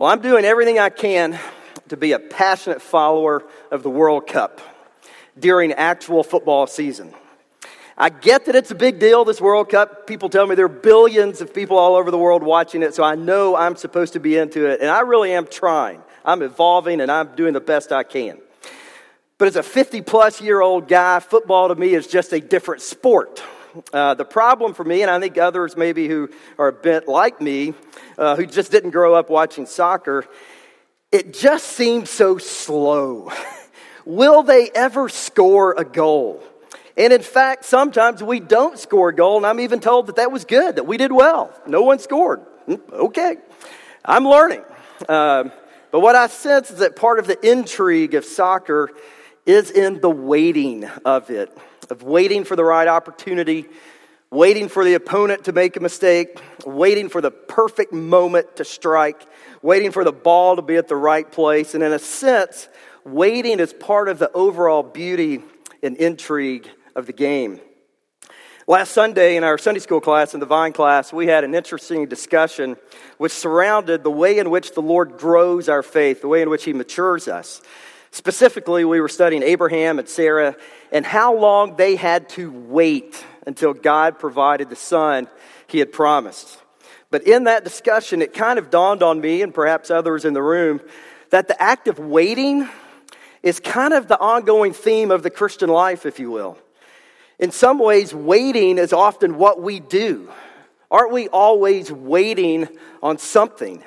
Well, I'm doing everything I can to be a passionate follower of the World Cup during actual football season. I get that it's a big deal, this World Cup. People tell me there are billions of people all over the world watching it, so I know I'm supposed to be into it, and I really am trying. I'm evolving and I'm doing the best I can. But as a 50 plus year old guy, football to me is just a different sport. Uh, the problem for me, and I think others maybe who are bit like me, uh, who just didn't grow up watching soccer, it just seems so slow. Will they ever score a goal? And in fact, sometimes we don't score a goal, and I'm even told that that was good, that we did well. No one scored. Hmm, okay. I'm learning. Uh, but what I sense is that part of the intrigue of soccer is in the waiting of it of waiting for the right opportunity, waiting for the opponent to make a mistake, waiting for the perfect moment to strike, waiting for the ball to be at the right place. And in a sense, waiting is part of the overall beauty and intrigue of the game. Last Sunday in our Sunday school class, in the Vine class, we had an interesting discussion which surrounded the way in which the Lord grows our faith, the way in which He matures us. Specifically, we were studying Abraham and Sarah and how long they had to wait until God provided the son he had promised. But in that discussion, it kind of dawned on me and perhaps others in the room that the act of waiting is kind of the ongoing theme of the Christian life, if you will. In some ways, waiting is often what we do. Aren't we always waiting on something?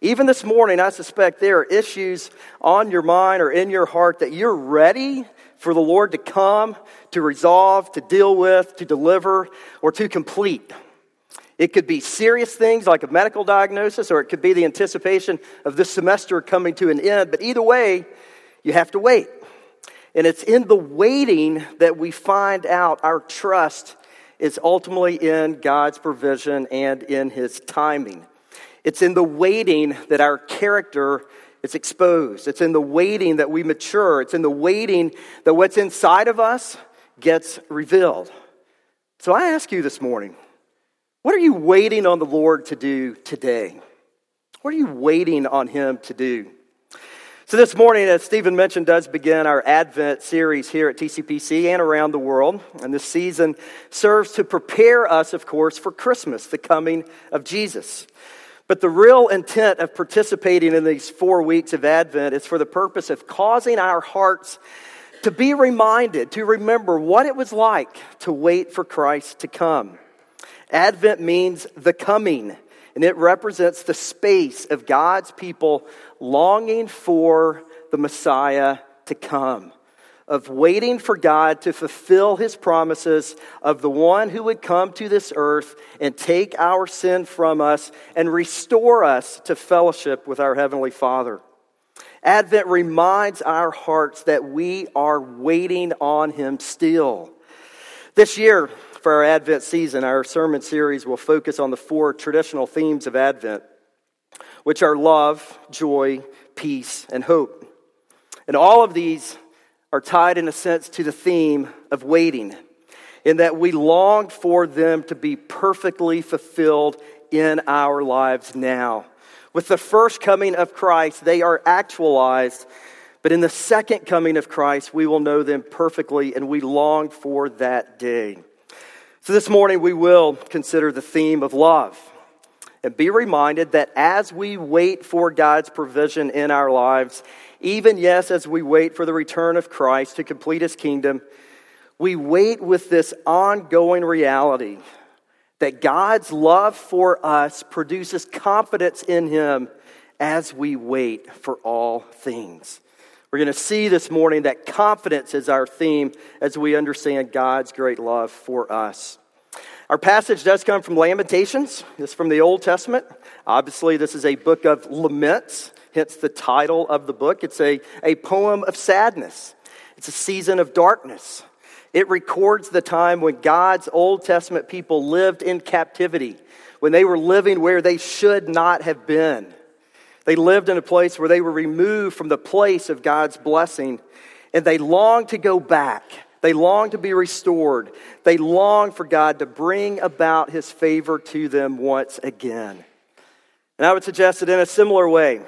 Even this morning, I suspect there are issues on your mind or in your heart that you're ready for the Lord to come, to resolve, to deal with, to deliver, or to complete. It could be serious things like a medical diagnosis, or it could be the anticipation of this semester coming to an end. But either way, you have to wait. And it's in the waiting that we find out our trust is ultimately in God's provision and in His timing. It's in the waiting that our character is exposed. It's in the waiting that we mature. It's in the waiting that what's inside of us gets revealed. So I ask you this morning what are you waiting on the Lord to do today? What are you waiting on Him to do? So, this morning, as Stephen mentioned, does begin our Advent series here at TCPC and around the world. And this season serves to prepare us, of course, for Christmas, the coming of Jesus. But the real intent of participating in these four weeks of Advent is for the purpose of causing our hearts to be reminded, to remember what it was like to wait for Christ to come. Advent means the coming, and it represents the space of God's people longing for the Messiah to come of waiting for God to fulfill his promises of the one who would come to this earth and take our sin from us and restore us to fellowship with our Heavenly Father. Advent reminds our hearts that we are waiting on him still. This year, for our Advent season, our sermon series will focus on the four traditional themes of Advent, which are love, joy, peace, and hope. And all of these are tied, in a sense, to the theme of waiting, in that we long for them to be perfectly fulfilled in our lives now. With the first coming of Christ, they are actualized, but in the second coming of Christ, we will know them perfectly, and we long for that day. So this morning, we will consider the theme of love and be reminded that as we wait for God's provision in our lives, even, yes, as we wait for the return of Christ to complete his kingdom, we wait with this ongoing reality that God's love for us produces confidence in him as we wait for all things. We're going to see this morning that confidence is our theme as we understand God's great love for us. Our passage does come from Lamentations. It's from the Old Testament. Obviously, this is a book of laments hence the title of the book. It's a, a poem of sadness, it's a season of darkness. It records the time when God's Old Testament people lived in captivity, when they were living where they should not have been. They lived in a place where they were removed from the place of God's blessing, and they longed to go back. They longed to be restored. They longed for God to bring about his favor to them once again. And I would suggest that in a similar way,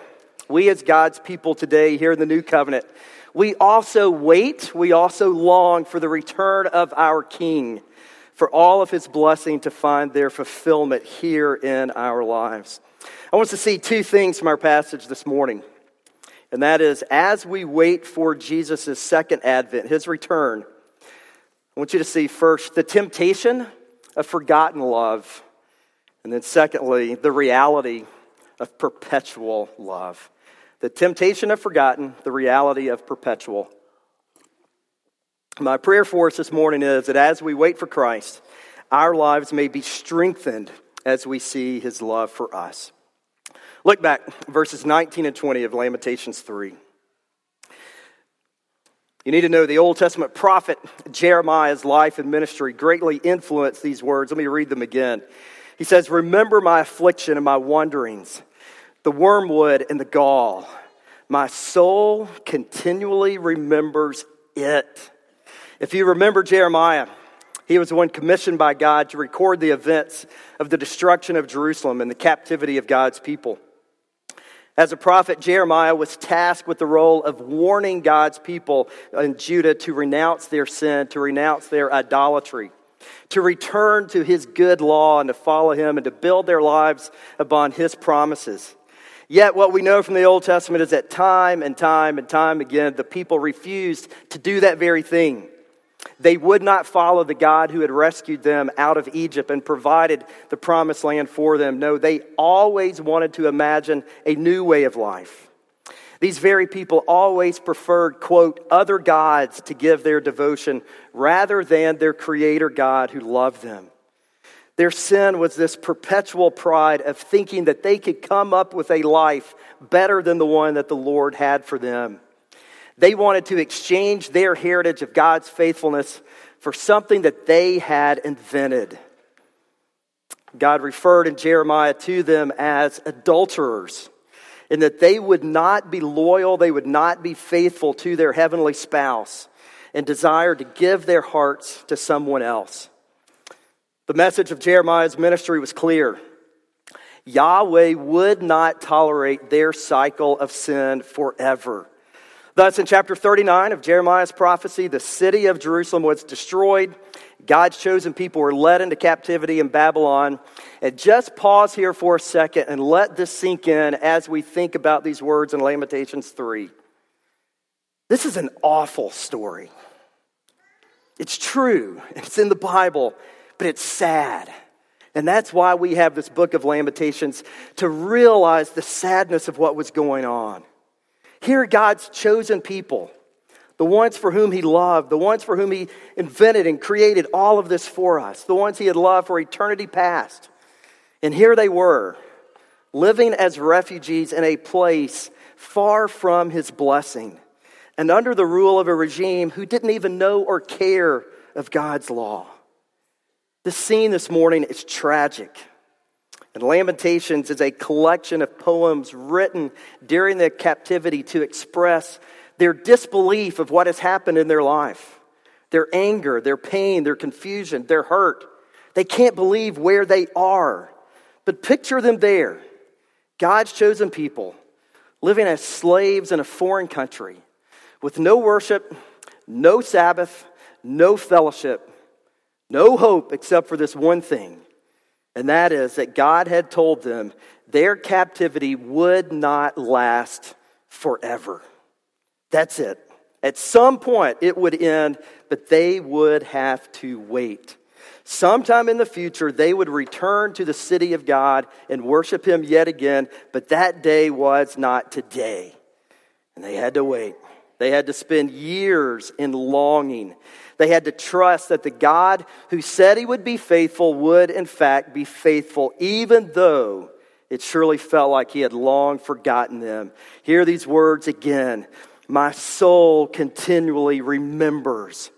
we as God's people today here in the new covenant, we also wait, we also long for the return of our King, for all of his blessing to find their fulfillment here in our lives. I want us to see two things from our passage this morning. And that is, as we wait for Jesus' second advent, his return, I want you to see first the temptation of forgotten love. And then, secondly, the reality of perpetual love. The temptation of forgotten, the reality of perpetual. My prayer for us this morning is that as we wait for Christ, our lives may be strengthened as we see his love for us. Look back, verses 19 and 20 of Lamentations 3. You need to know the Old Testament prophet Jeremiah's life and ministry greatly influenced these words. Let me read them again. He says, Remember my affliction and my wanderings the wormwood and the gall. My soul continually remembers it. If you remember Jeremiah, he was the one commissioned by God to record the events of the destruction of Jerusalem and the captivity of God's people. As a prophet, Jeremiah was tasked with the role of warning God's people in Judah to renounce their sin, to renounce their idolatry, to return to his good law and to follow him and to build their lives upon his promises. Yet, what we know from the Old Testament is that time and time and time again, the people refused to do that very thing. They would not follow the God who had rescued them out of Egypt and provided the promised land for them. No, they always wanted to imagine a new way of life. These very people always preferred, quote, other gods to give their devotion rather than their creator God who loved them. Their sin was this perpetual pride of thinking that they could come up with a life better than the one that the Lord had for them. They wanted to exchange their heritage of God's faithfulness for something that they had invented. God referred in Jeremiah to them as adulterers, in that they would not be loyal, they would not be faithful to their heavenly spouse, and desired to give their hearts to someone else. The message of Jeremiah's ministry was clear. Yahweh would not tolerate their cycle of sin forever. Thus, in chapter 39 of Jeremiah's prophecy, the city of Jerusalem was destroyed. God's chosen people were led into captivity in Babylon. And just pause here for a second and let this sink in as we think about these words in Lamentations 3. This is an awful story. It's true, it's in the Bible, but it's sad. And that's why we have this book of Lamentations to realize the sadness of what was going on. Here, God's chosen people, the ones for whom He loved, the ones for whom He invented and created all of this for us, the ones He had loved for eternity past. And here they were, living as refugees in a place far from His blessing and under the rule of a regime who didn't even know or care of God's law. The scene this morning is tragic. And Lamentations is a collection of poems written during their captivity to express their disbelief of what has happened in their life, their anger, their pain, their confusion, their hurt. They can't believe where they are. But picture them there God's chosen people living as slaves in a foreign country with no worship, no Sabbath, no fellowship no hope except for this one thing, and that is that God had told them their captivity would not last forever. That's it. At some point, it would end, but they would have to wait. Sometime in the future, they would return to the city of God and worship Him yet again, but that day was not today. And they had to wait. They had to spend years in longing they had to trust that the God who said he would be faithful would, in fact, be faithful, even though it surely felt like he had long forgotten them. Hear these words again. My soul continually remembers.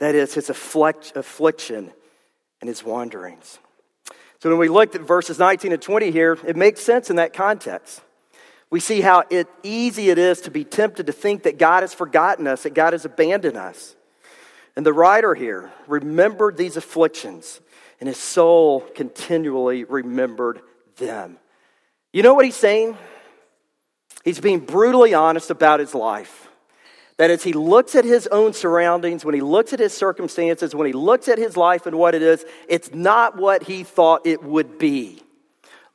That is his affliction and his wanderings. So when we looked at verses 19 and 20 here, it makes sense in that context. We see how it, easy it is to be tempted to think that God has forgotten us, that God has abandoned us. And the writer here remembered these afflictions, and his soul continually remembered them. You know what he's saying? He's being brutally honest about his life. That as he looks at his own surroundings, when he looks at his circumstances, when he looks at his life and what it is, it's not what he thought it would be.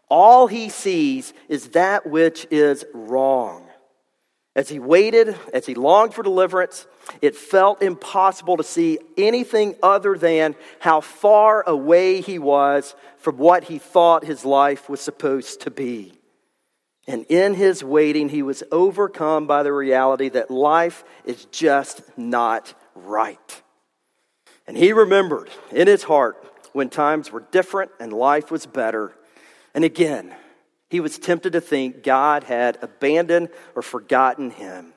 All he sees is that which is wrong. As he waited, as he longed for deliverance, it felt impossible to see anything other than how far away he was from what he thought his life was supposed to be. And in his waiting, he was overcome by the reality that life is just not right. And he remembered in his heart when times were different and life was better. And again, he was tempted to think God had abandoned or forgotten him.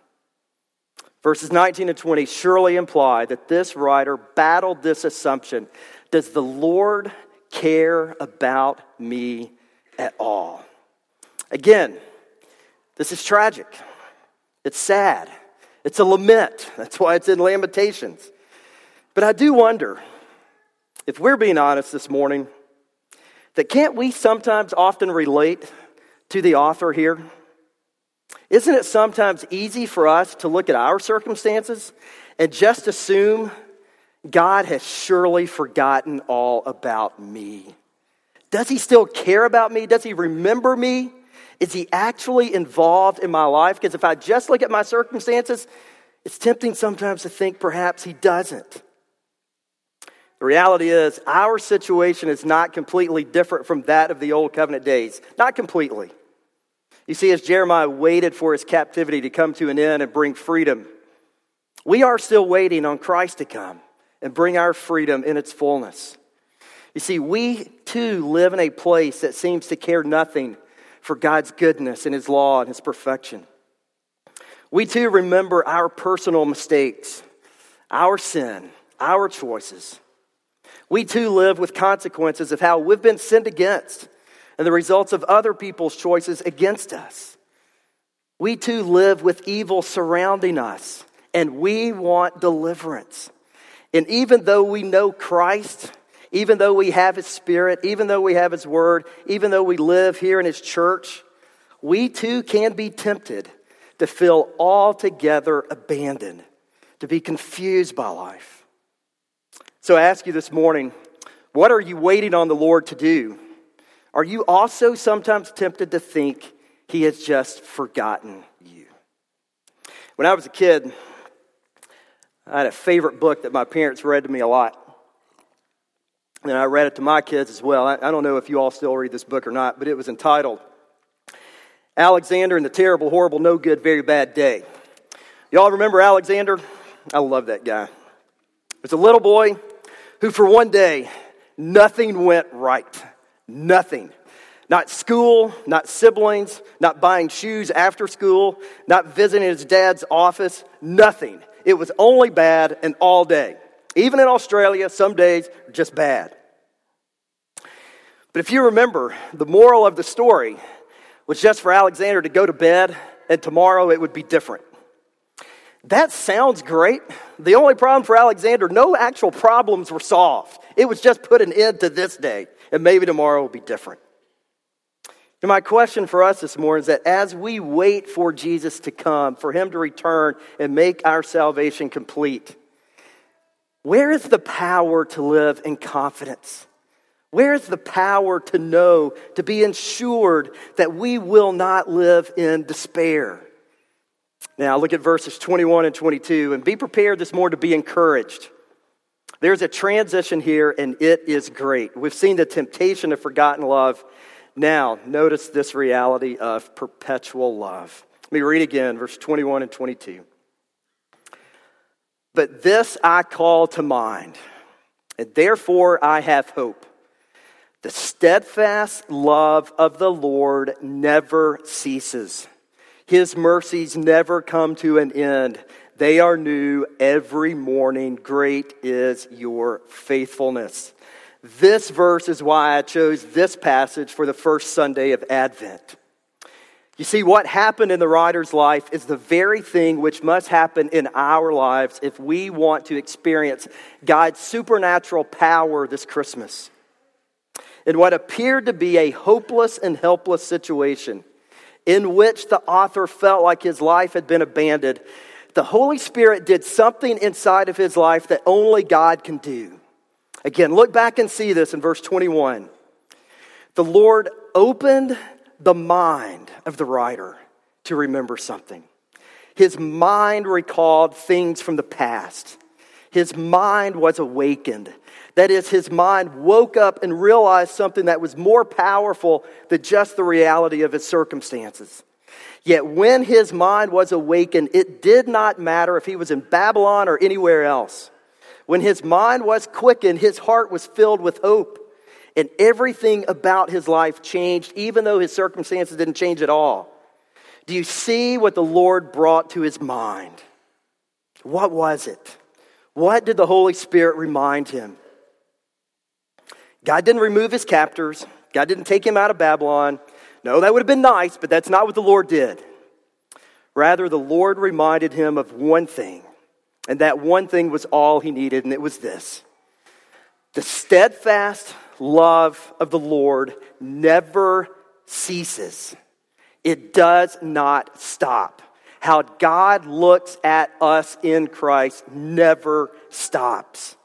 Verses 19 and 20 surely imply that this writer battled this assumption Does the Lord care about me at all? Again, this is tragic. It's sad. It's a lament. That's why it's in Lamentations. But I do wonder, if we're being honest this morning, that can't we sometimes often relate to the author here? Isn't it sometimes easy for us to look at our circumstances and just assume God has surely forgotten all about me? Does he still care about me? Does he remember me? Is he actually involved in my life? Because if I just look at my circumstances, it's tempting sometimes to think perhaps he doesn't. The reality is, our situation is not completely different from that of the old covenant days. Not completely. You see, as Jeremiah waited for his captivity to come to an end and bring freedom, we are still waiting on Christ to come and bring our freedom in its fullness. You see, we too live in a place that seems to care nothing for God's goodness and His law and His perfection. We too remember our personal mistakes, our sin, our choices. We too live with consequences of how we've been sinned against and the results of other people's choices against us. We too live with evil surrounding us, and we want deliverance. And even though we know Christ, even though we have His Spirit, even though we have His Word, even though we live here in His church, we too can be tempted to feel altogether abandoned, to be confused by life. So I ask you this morning what are you waiting on the Lord to do? Are you also sometimes tempted to think He has just forgotten you? When I was a kid, I had a favorite book that my parents read to me a lot. And I read it to my kids as well. I, don't know if you all still read this book or not, but it was entitled Alexander and the Terrible, Horrible, No Good, Very Bad Day. Y'all remember Alexander? I love that guy. It's a little boy who, for one day, nothing went right. Nothing. Not school, not siblings, not buying shoes after school, not visiting his dad's office, nothing. It was only bad and all day. Even in Australia, some days are just bad. But if you remember, the moral of the story was just for Alexander to go to bed, and tomorrow it would be different. That sounds great. The only problem for Alexander, no actual problems were solved. It was just put an end to this day, and maybe tomorrow will be different. And my question for us this morning is that as we wait for Jesus to come, for him to return and make our salvation complete, where is the power to live in confidence? Where is the power to know, to be ensured that we will not live in despair? Now, look at verses 21 and 22 and be prepared this morning to be encouraged. There's a transition here, and it is great. We've seen the temptation of forgotten love. Now, notice this reality of perpetual love. Let me read again, verse 21 and 22. But this I call to mind, and therefore I have hope. The steadfast love of the Lord never ceases. His mercies never come to an end. They are new every morning. Great is your faithfulness. This verse is why I chose this passage for the first Sunday of Advent. You see, what happened in the writer's life is the very thing which must happen in our lives if we want to experience God's supernatural power this Christmas. in what appeared to be a hopeless and helpless situation in which the author felt like his life had been abandoned, the Holy Spirit did something inside of his life that only God can do. Again, look back and see this in verse 21. The Lord opened the mind of the writer to remember something. His mind recalled things from the past. His mind was awakened. That is, his mind woke up and realized something that was more powerful than just the reality of his circumstances. Yet when his mind was awakened, it did not matter if he was in Babylon or anywhere else. When his mind was quickened, his heart was filled with hope. And everything about his life changed, even though his circumstances didn't change at all. Do you see what the Lord brought to his mind? What was it? What did the Holy Spirit remind him? God didn't remove his captors. God didn't take him out of Babylon. No, that would have been nice, but that's not what the Lord did. Rather, the Lord reminded him of one thing, and that one thing was all he needed, and it was this the steadfast love of the Lord never ceases, it does not stop. How God looks at us in Christ never stops.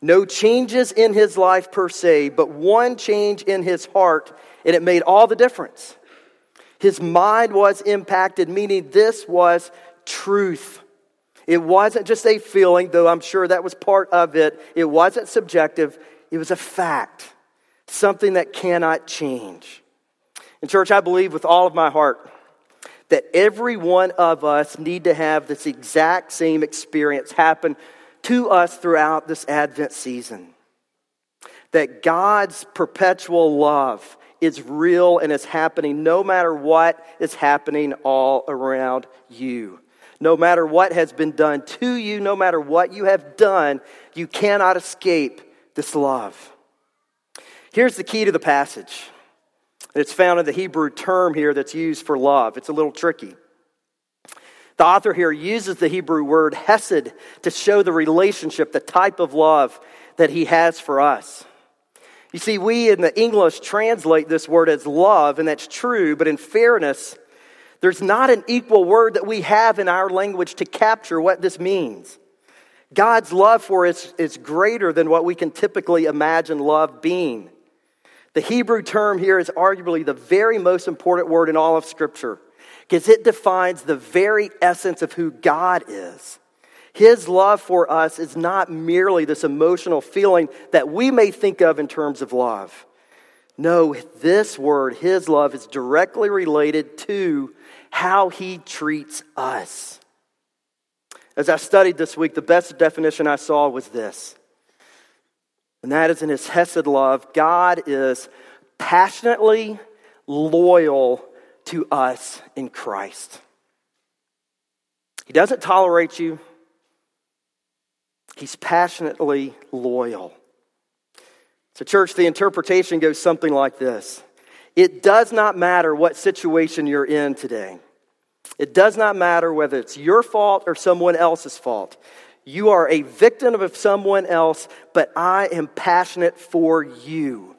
No changes in his life per se, but one change in his heart, and it made all the difference. His mind was impacted, meaning this was truth. It wasn't just a feeling, though I'm sure that was part of it. It wasn't subjective, it was a fact, something that cannot change. In church, I believe with all of my heart that every one of us need to have this exact same experience happen to us throughout this Advent season. That God's perpetual love is real and is happening no matter what is happening all around you. No matter what has been done to you, no matter what you have done, you cannot escape this love. Here's the key to the passage. It's found in the Hebrew term here that's used for love. It's a little tricky. The author here uses the Hebrew word hesed to show the relationship, the type of love that he has for us. You see, we in the English translate this word as love, and that's true, but in fairness, there's not an equal word that we have in our language to capture what this means. God's love for us is greater than what we can typically imagine love being. The Hebrew term here is arguably the very most important word in all of Scripture because it defines the very essence of who God is. His love for us is not merely this emotional feeling that we may think of in terms of love. No, this word, His love, is directly related to how He treats us. As I studied this week, the best definition I saw was this, and that is in His Hesed love, God is passionately loyal to us in Christ. He doesn't tolerate you, He's passionately loyal. So, church, the interpretation goes something like this It does not matter what situation you're in today. It does not matter whether it's your fault or someone else's fault. You are a victim of someone else, but I am passionate for you.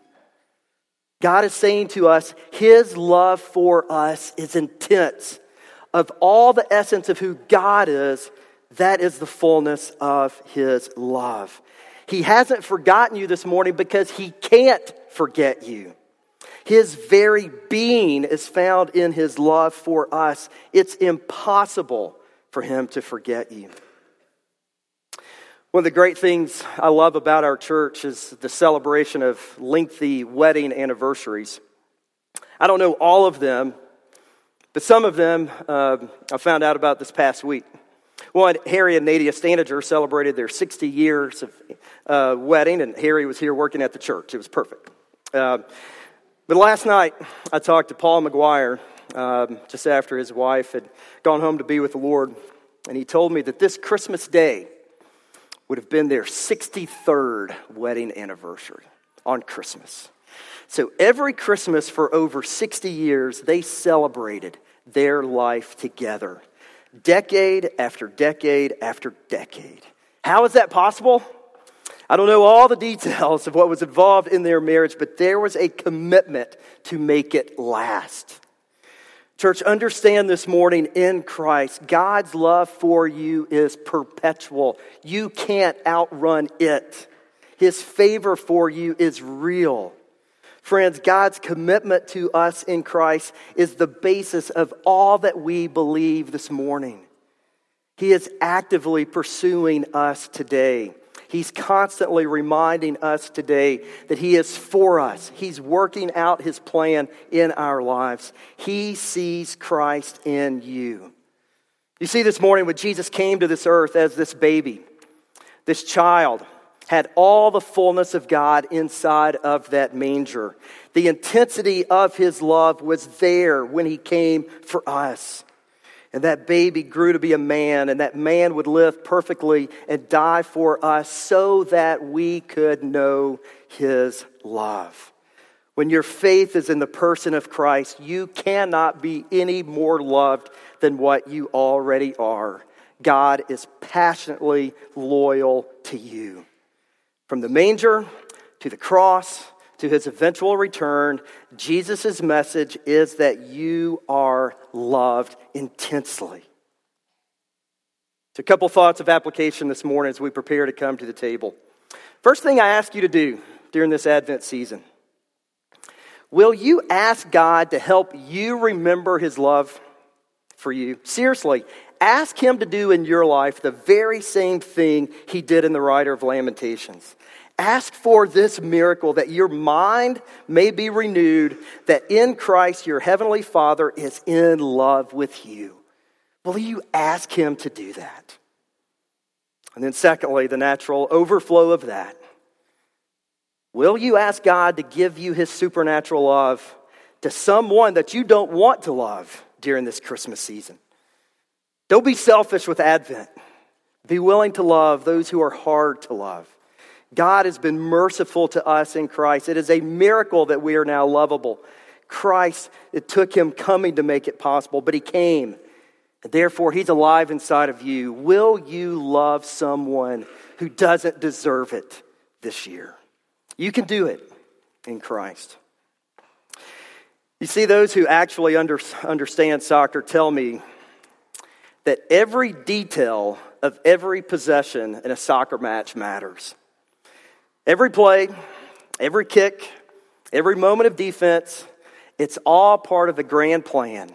God is saying to us, His love for us is intense. Of all the essence of who God is, that is the fullness of His love. He hasn't forgotten you this morning because He can't forget you. His very being is found in His love for us. It's impossible for Him to forget you. One of the great things I love about our church is the celebration of lengthy wedding anniversaries. I don't know all of them, but some of them uh, I found out about this past week. One, Harry and Nadia Stanager celebrated their 60 years of uh, wedding, and Harry was here working at the church. It was perfect. Uh, but last night, I talked to Paul McGuire um, just after his wife had gone home to be with the Lord, and he told me that this Christmas day, would have been their 63rd wedding anniversary on Christmas. So every Christmas for over 60 years, they celebrated their life together, decade after decade after decade. How is that possible? I don't know all the details of what was involved in their marriage, but there was a commitment to make it last. Church, understand this morning in Christ, God's love for you is perpetual. You can't outrun it. His favor for you is real. Friends, God's commitment to us in Christ is the basis of all that we believe this morning. He is actively pursuing us today. He's constantly reminding us today that He is for us. He's working out His plan in our lives. He sees Christ in you. You see, this morning when Jesus came to this earth as this baby, this child had all the fullness of God inside of that manger. The intensity of His love was there when He came for us. And that baby grew to be a man, and that man would live perfectly and die for us so that we could know his love. When your faith is in the person of Christ, you cannot be any more loved than what you already are. God is passionately loyal to you. From the manger to the cross to his eventual return, Jesus' message is that you are loved intensely. So, a couple thoughts of application this morning as we prepare to come to the table. First thing I ask you to do during this Advent season will you ask God to help you remember his love for you? Seriously, ask him to do in your life the very same thing he did in the writer of Lamentations. Ask for this miracle that your mind may be renewed, that in Christ your heavenly Father is in love with you. Will you ask Him to do that? And then, secondly, the natural overflow of that. Will you ask God to give you His supernatural love to someone that you don't want to love during this Christmas season? Don't be selfish with Advent. Be willing to love those who are hard to love. God has been merciful to us in Christ. It is a miracle that we are now lovable. Christ, it took him coming to make it possible, but he came. And therefore, he's alive inside of you. Will you love someone who doesn't deserve it this year? You can do it in Christ. You see, those who actually under, understand soccer tell me that every detail of every possession in a soccer match matters. Every play, every kick, every moment of defense, it's all part of the grand plan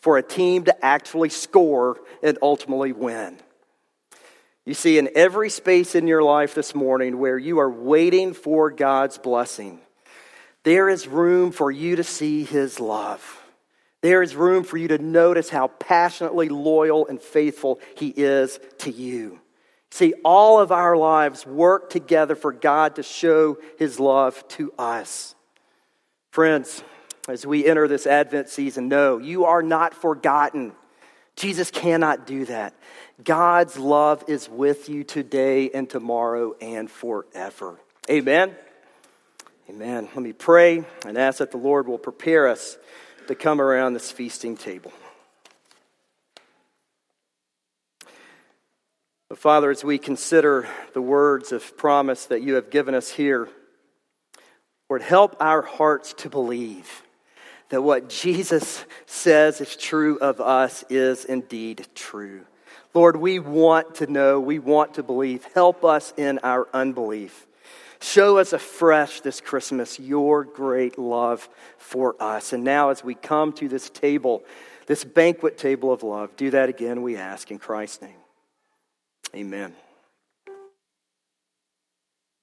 for a team to actually score and ultimately win. You see, in every space in your life this morning where you are waiting for God's blessing, there is room for you to see His love. There is room for you to notice how passionately loyal and faithful He is to you. See, all of our lives work together for God to show his love to us. Friends, as we enter this Advent season, no, you are not forgotten. Jesus cannot do that. God's love is with you today and tomorrow and forever. Amen. Amen. Let me pray and ask that the Lord will prepare us to come around this feasting table. But Father, as we consider the words of promise that you have given us here, Lord, help our hearts to believe that what Jesus says is true of us is indeed true. Lord, we want to know, we want to believe. Help us in our unbelief. Show us afresh this Christmas your great love for us. And now, as we come to this table, this banquet table of love, do that again, we ask in Christ's name. Amen.